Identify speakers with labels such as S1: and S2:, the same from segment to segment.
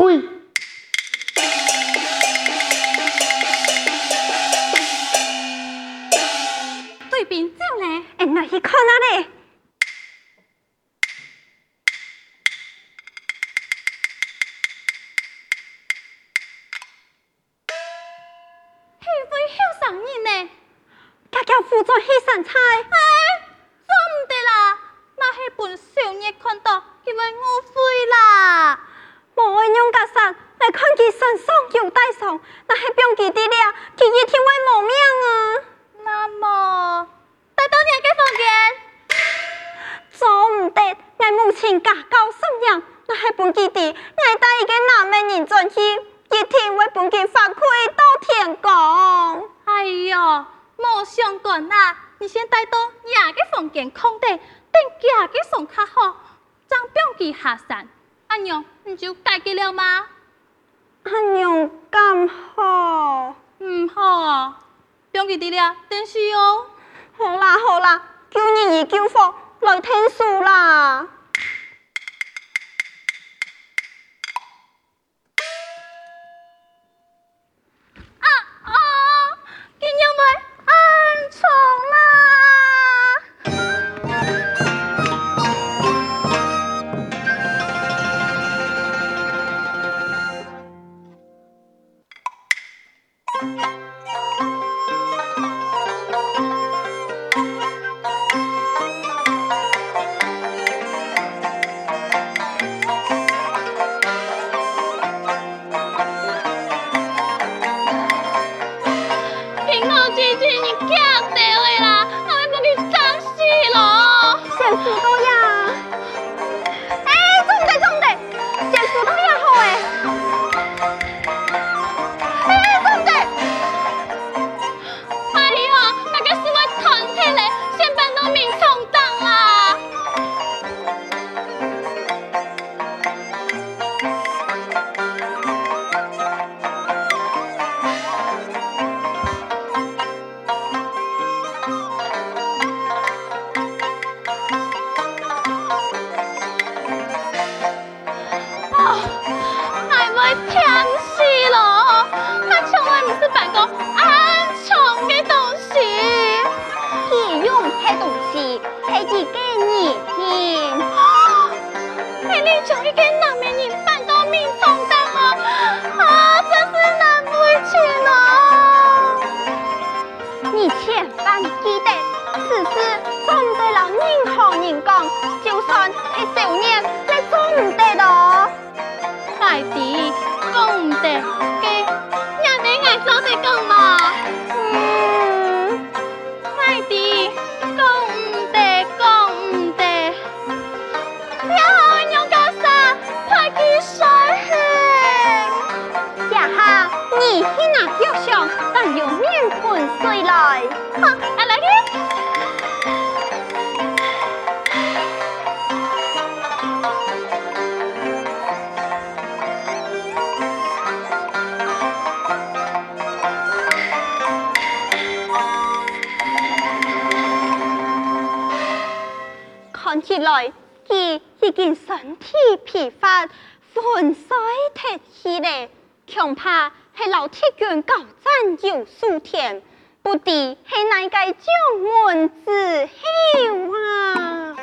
S1: 伏，退！
S2: 对兵走嘞，
S3: 哎，那去看哪嘞？
S2: 嘿，位后生人呢？
S3: 他叫辅佐牺牲菜。
S2: 哎，做唔得啦，那是本少爷看到。因为误会啦，
S3: 无爱用家杀来看佢身上有带伤，那系병佢哋了，佢一天会无命啊！
S2: 那么带到你嘅房间，
S3: 做唔得，我母亲家教甚严，那系本记得，我带一个男人人转去，一天会本佢发配到天光。
S2: 哎哟，莫相干啦，你先带到你个房间空地，等佢嘅送卡好。张表记下山，阿娘你就解决了吗？
S3: 阿娘咁好，
S2: 唔好，表记得了，但是哦，
S3: 好啦好啦，叫你二叫佛来听书啦。起已经身体疲乏，魂衰脱去了，恐怕系老铁军高赞有数天，不敌系哪个将门之后啊！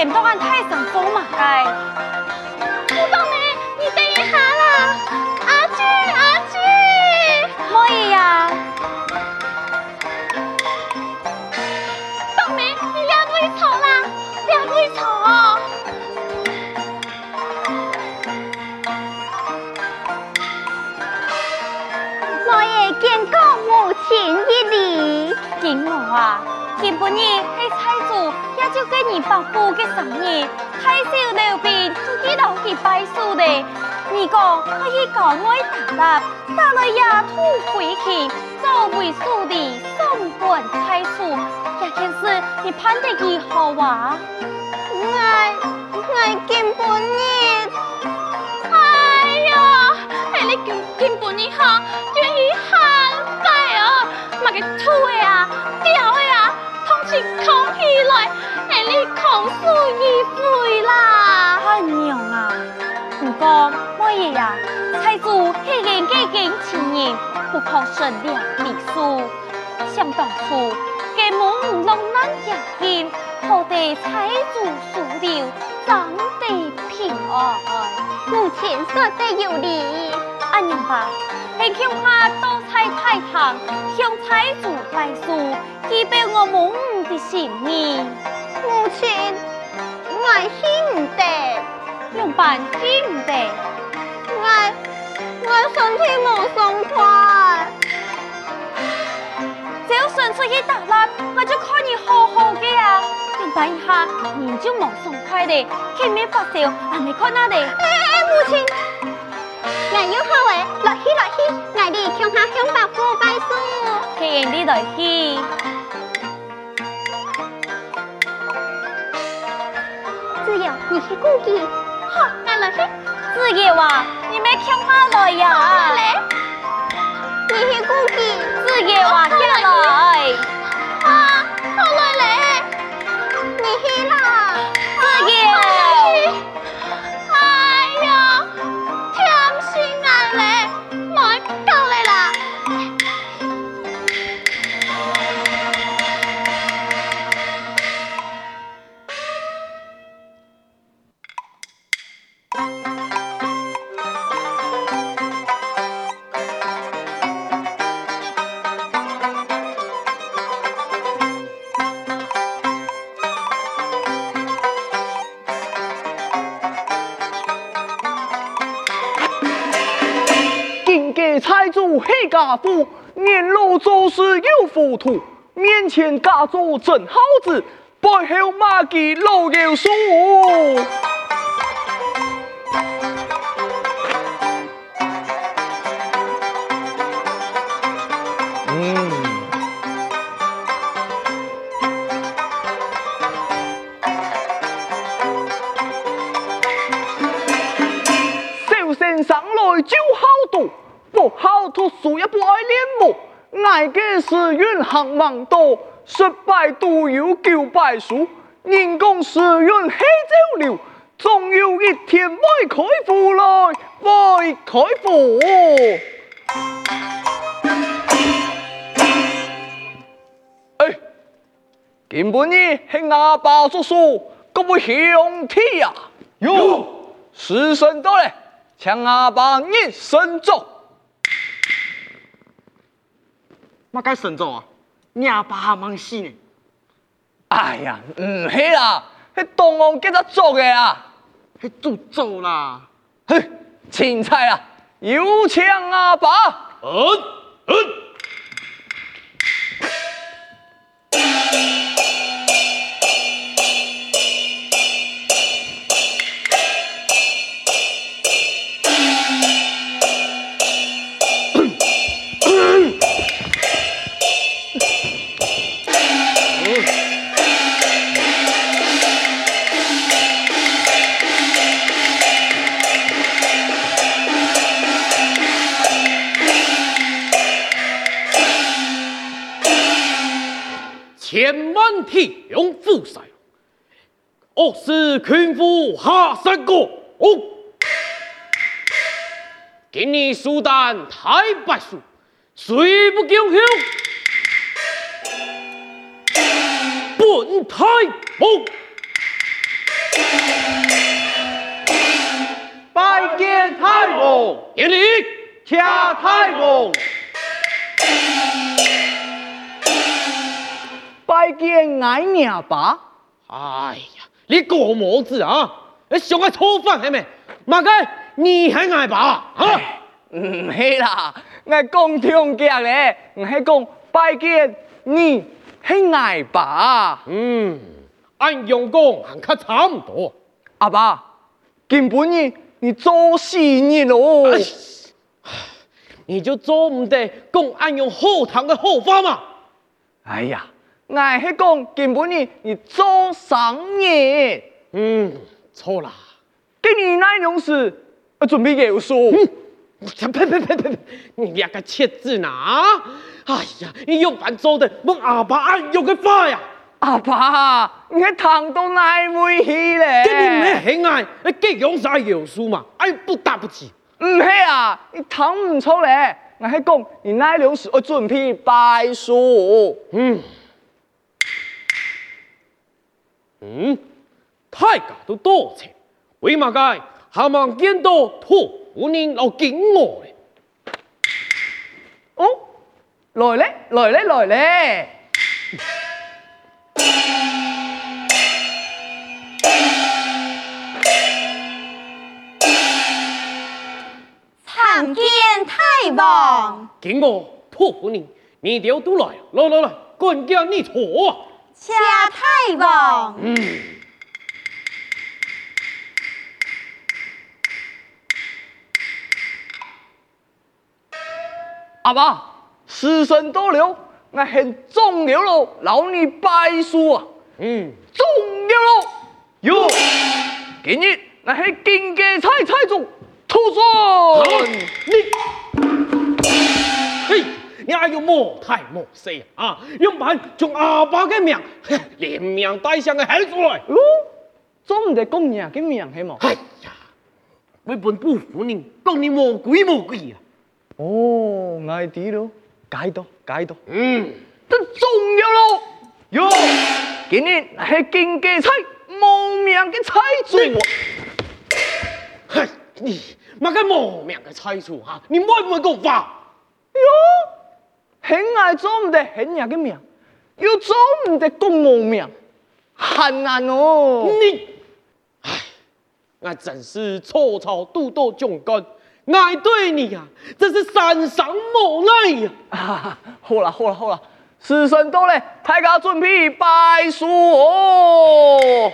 S4: 见到俺太上风马街。
S2: 五宝妹，你等一下啦！阿姐，阿姐，
S4: 可以呀。
S2: 宝妹，你俩会吵啦？俩会吵哦。
S4: 我也见过母亲一礼，金我啊，今晡日系菜主，也就给你报父嘅生日，太少留病，自己留去拜寿的。你讲可以搞我打蜡，打了也吐回去，作为属地送本菜主，这件事你判得几好啊？我我今晡日，
S2: 哎呀，哎你今今晡日哈？吐的啊，掉的啊，掉气空起来，哎，你空数一回啦！
S4: 阿娘啊，不过我爷呀，财主系人家嘅亲人，不可顺了礼数。想当初，给母龙难养天，好得财主数留，长得平安。母亲说得有理，阿娘吧。天空下多彩太阳，向财主拜寿，以表我母母的心意。母亲，我晓得，用办晓得，我我身体冇松快，只要顺出去打蜡，我就看你好好嘅啊！用办一下，你就冇松快的，见面发烧，还没看到的。哎哎，母亲。我有好诶，来去来去，我哋向下向伯父拜寿，欢迎你来去。子瑶，你去顾忌，
S2: 好，我来去。
S4: 子瑶啊，你没向下来呀？你去顾忌，子瑶啊，下
S5: 来。大夫年老做事有糊涂，面前假作真孝子，背后骂其老妖叔。是运行忙多，失败都有九百数，人工是运黑周流，总有一天会开富来，会开富。哎，今晡日系阿爸叔叔，各位兄弟呀，哟，时辰到了，请阿爸你慎重。
S6: 乜该神做啊？你阿爸还忙死呢？
S5: 哎呀，唔系啦，迄东王叫他做嘅啊，
S6: 迄做做啦。
S5: 嘿，青菜啊，有请阿爸。嗯嗯。
S1: 千万体用负债，我是群夫下山过，哦，今你苏丹太白树，谁不敬兄？本太公。
S5: 拜见太公，
S1: 典礼，
S5: 恰太公，拜见俺娘爸。
S1: 哎呀，你个模子啊！你想爱错饭系咪？马该你还爱爸啊？
S5: 唔系啦，我讲中脚咧，我系讲拜见你系爱爸。
S1: 嗯，按用功还较差唔多。
S5: 阿爸，根本你你做死你咯！
S1: 你就做唔得讲按用后堂的后方嘛？
S5: 哎呀，我系讲根本你你做生意。
S1: 嗯，错啦。
S5: 给你那样事，我准备给我说。
S1: 呸呸呸呸呸！你两个切字呢？哎呀，你用饭做的，问阿爸按用个法呀！
S5: 阿爸，你糖都奶味去咧？
S1: 跟你没很爱，你给用啥有数嘛？哎，不打不起。
S5: 唔系啊，你糖唔错咧。我系讲你那样事，我准备拜书。
S1: 嗯嗯，太家都多钱，为嘛该还望见到土夫人老敬我嘞？
S5: 哦，来嘞，来嘞，来嘞。
S3: 参见太王，
S1: 敬我托夫人，你哋都来，来来来，赶紧你坐啊！
S3: 谢太旺。
S1: 嗯。
S5: 阿爸，时辰到了，我很重要喽，劳你拜书啊。
S1: 嗯，
S5: 重要喽。哟，今日我系金家菜菜种土孙。
S1: 你，嘿，你还有莫太莫细啊！用板从阿爸嘅命连名带姓嘅喊出来。
S5: 哦，总唔得讲人嘅命系冇？
S1: 哎呀，我本不服你，讲你魔鬼魔鬼啊！
S5: 哦，爱啲咯，解到解到。
S1: 嗯，
S5: 都重要咯。哟，今日系金家菜无名嘅菜主。
S1: 嘿，你乜个无名嘅菜种哈？你会唔会讲话？
S5: 哟，很爱做唔得很人嘅命，又做唔得公母命，很难哦。
S1: 你，唉，我真是初草拄到忠肝。爱对你呀、啊，真是三生无奈呀！
S5: 啊，好啦好啦好啦，时辰到咧，大家准备拜书哦。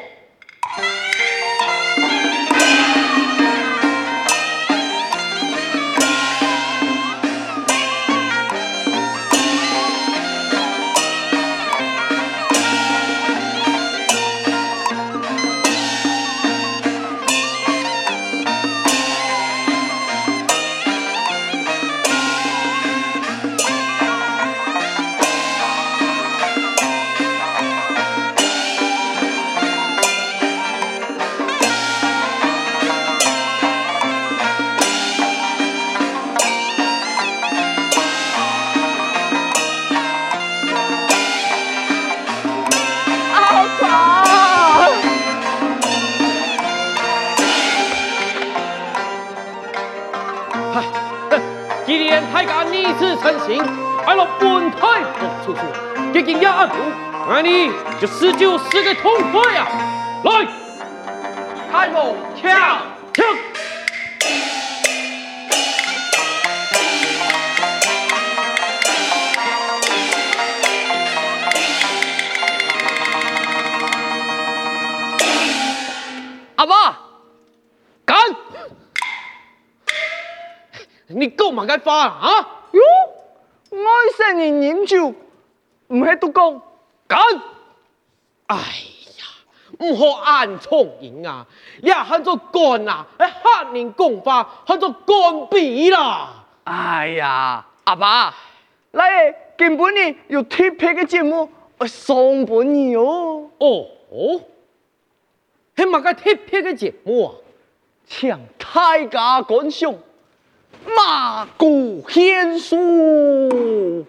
S1: 太公处处，结今夜暗图，俺你就十九十个痛快呀！来，
S5: 太公请
S1: 请。
S5: 阿爸，干！
S1: 你够嘛该发啊？
S5: 哟，爱生人饮酒，唔系都讲干。
S1: 哎呀，唔好暗疮人啊！你喊做干啊，哎，喊人讲法喊做干比啦。
S5: 哎呀，阿爸，来根本呢有特别嘅节目，我送俾你哦。
S1: 哦哦，系嘛个特别嘅节目啊？
S5: 请大家观赏。马古
S1: 献书，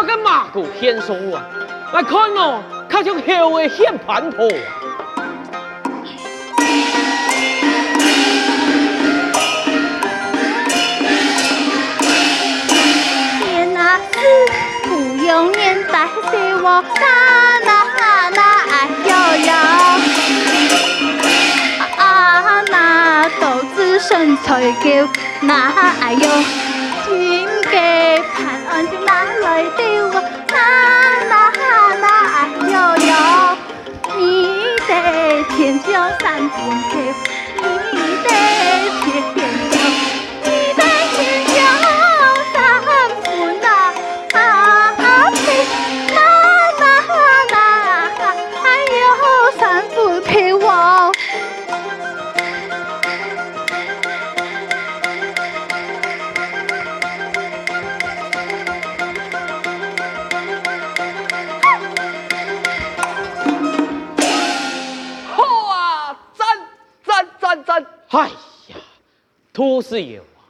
S1: 你妈个马古偏松啊！来看哦，看像后的显盘坡。
S2: 永远带给我那那那爱悠悠，啊那斗志深追求那爱悠，天家盼望就拿来对三分哎呀
S1: 都是有啊！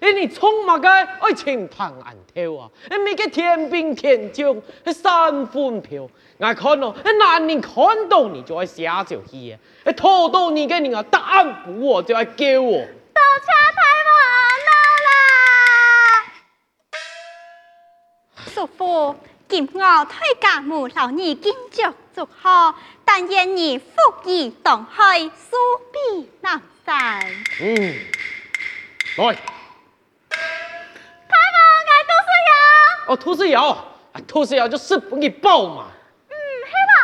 S1: 哎，你充嘛个爱情长安头啊！哎，每个天兵天将，哎，三分票，我看咯，哎，男人看到你就爱下手去啊！哎，拖到你个人啊，答案不我就爱叫我。
S2: 到车台我到啦！叔父，今我推家母老你敬酒祝贺，但愿你福如东海，寿比南山。
S1: 嗯。来，
S2: 太婆，我杜思瑶。
S1: 哦，杜思瑶，啊，杜思瑶就是不给报嘛。
S2: 嗯，系嘛，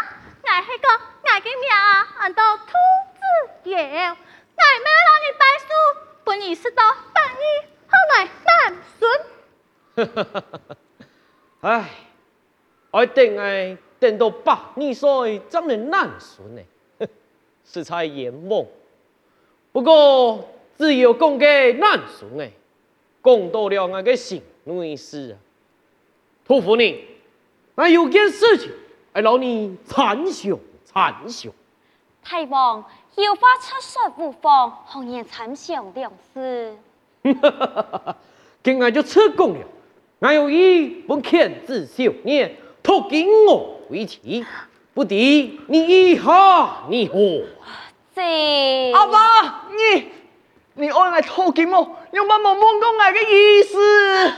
S2: 我系个我嘅名啊，叫做杜思瑶，我没有让你背书，本意是到半夜，后来难顺。
S1: 哈哈哈！哎，我等爱等到百二岁，真系难顺呢，是才眼梦。不过。只有讲给难顺诶，讲到了我个心内事啊。托付你，我有件事情，来劳你参详参详。
S4: 大王有话出说无妨，红颜参详两事。
S1: 哈哈哈哈今日就出宫了，我有意本天子少年，托给我为妻，不敌你一下你何？
S4: 这
S5: 阿爸你。你爱我偷金么？用乜冇蒙讲我嘅意思？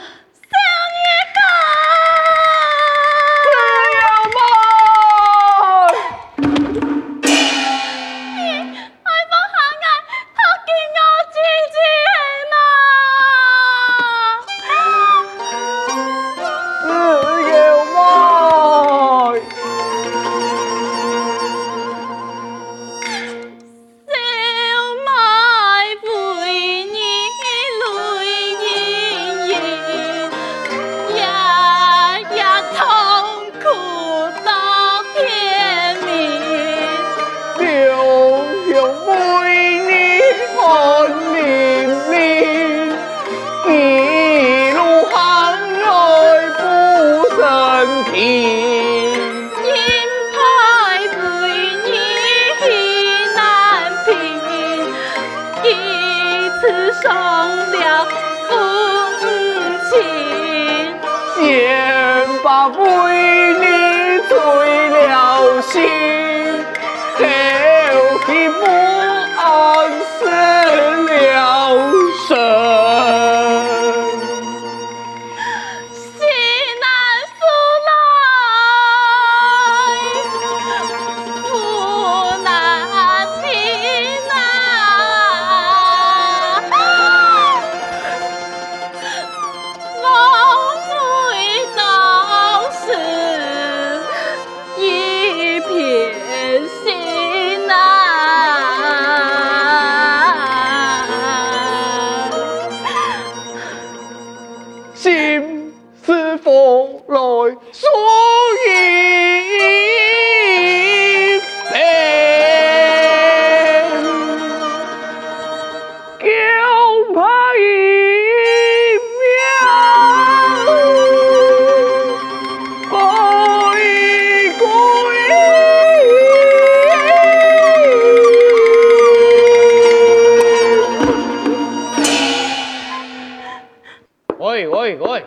S1: 喂喂喂，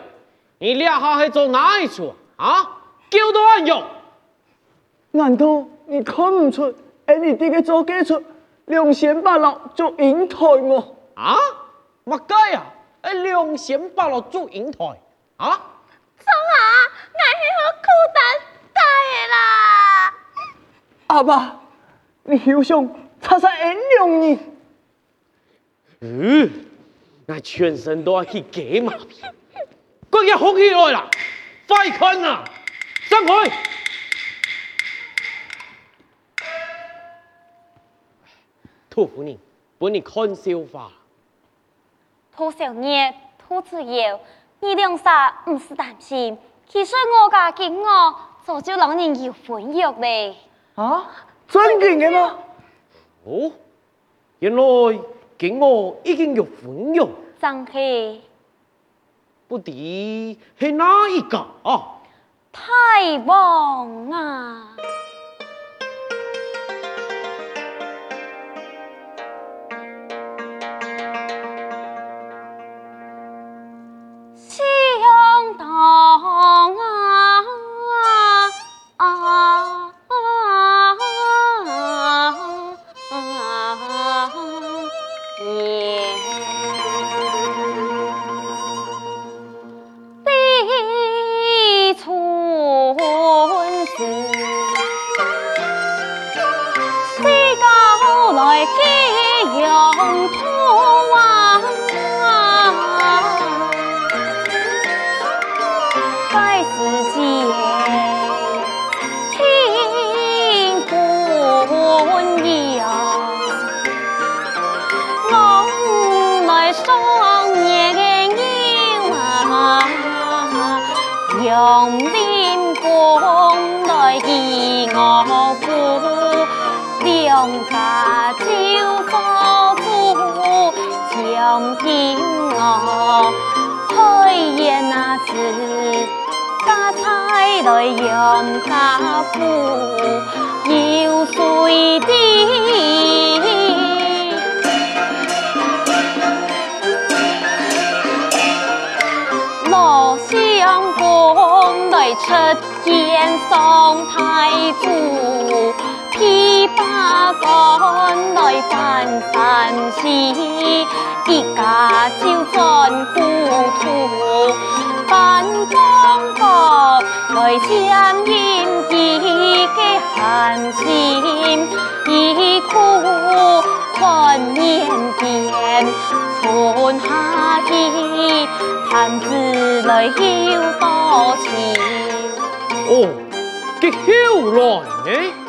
S1: 你俩下去做哪一出啊？叫到暗用？
S5: 难道你看唔出？哎，你这个做几出两仙八路做引台么
S1: 啊？乜解啊？哎，两仙八路做引台啊？
S4: 怎啊，我系好孤单大嘅啦。
S5: 阿爸，你休想插晒恩用你。
S1: 嗯，我全身都要去解马皮，今日好起来啦，快看啊，上去！杜夫人，帮你看笑话。
S4: 兔小叶，兔子谣，你两啥唔是担心？其实我家见我早就让人有婚约嘞。
S5: 啊？真嘅吗？
S1: 哦，原来跟我已经有婚约
S4: 张黑
S1: 不敌是哪一个啊
S4: 太棒了太王啊！出琵琶赶来分身时，一家就尽糊涂。分光国来相应几个寒心，一哭春年见，春夏季，探子来休多情。
S1: 哦，佢后来呢？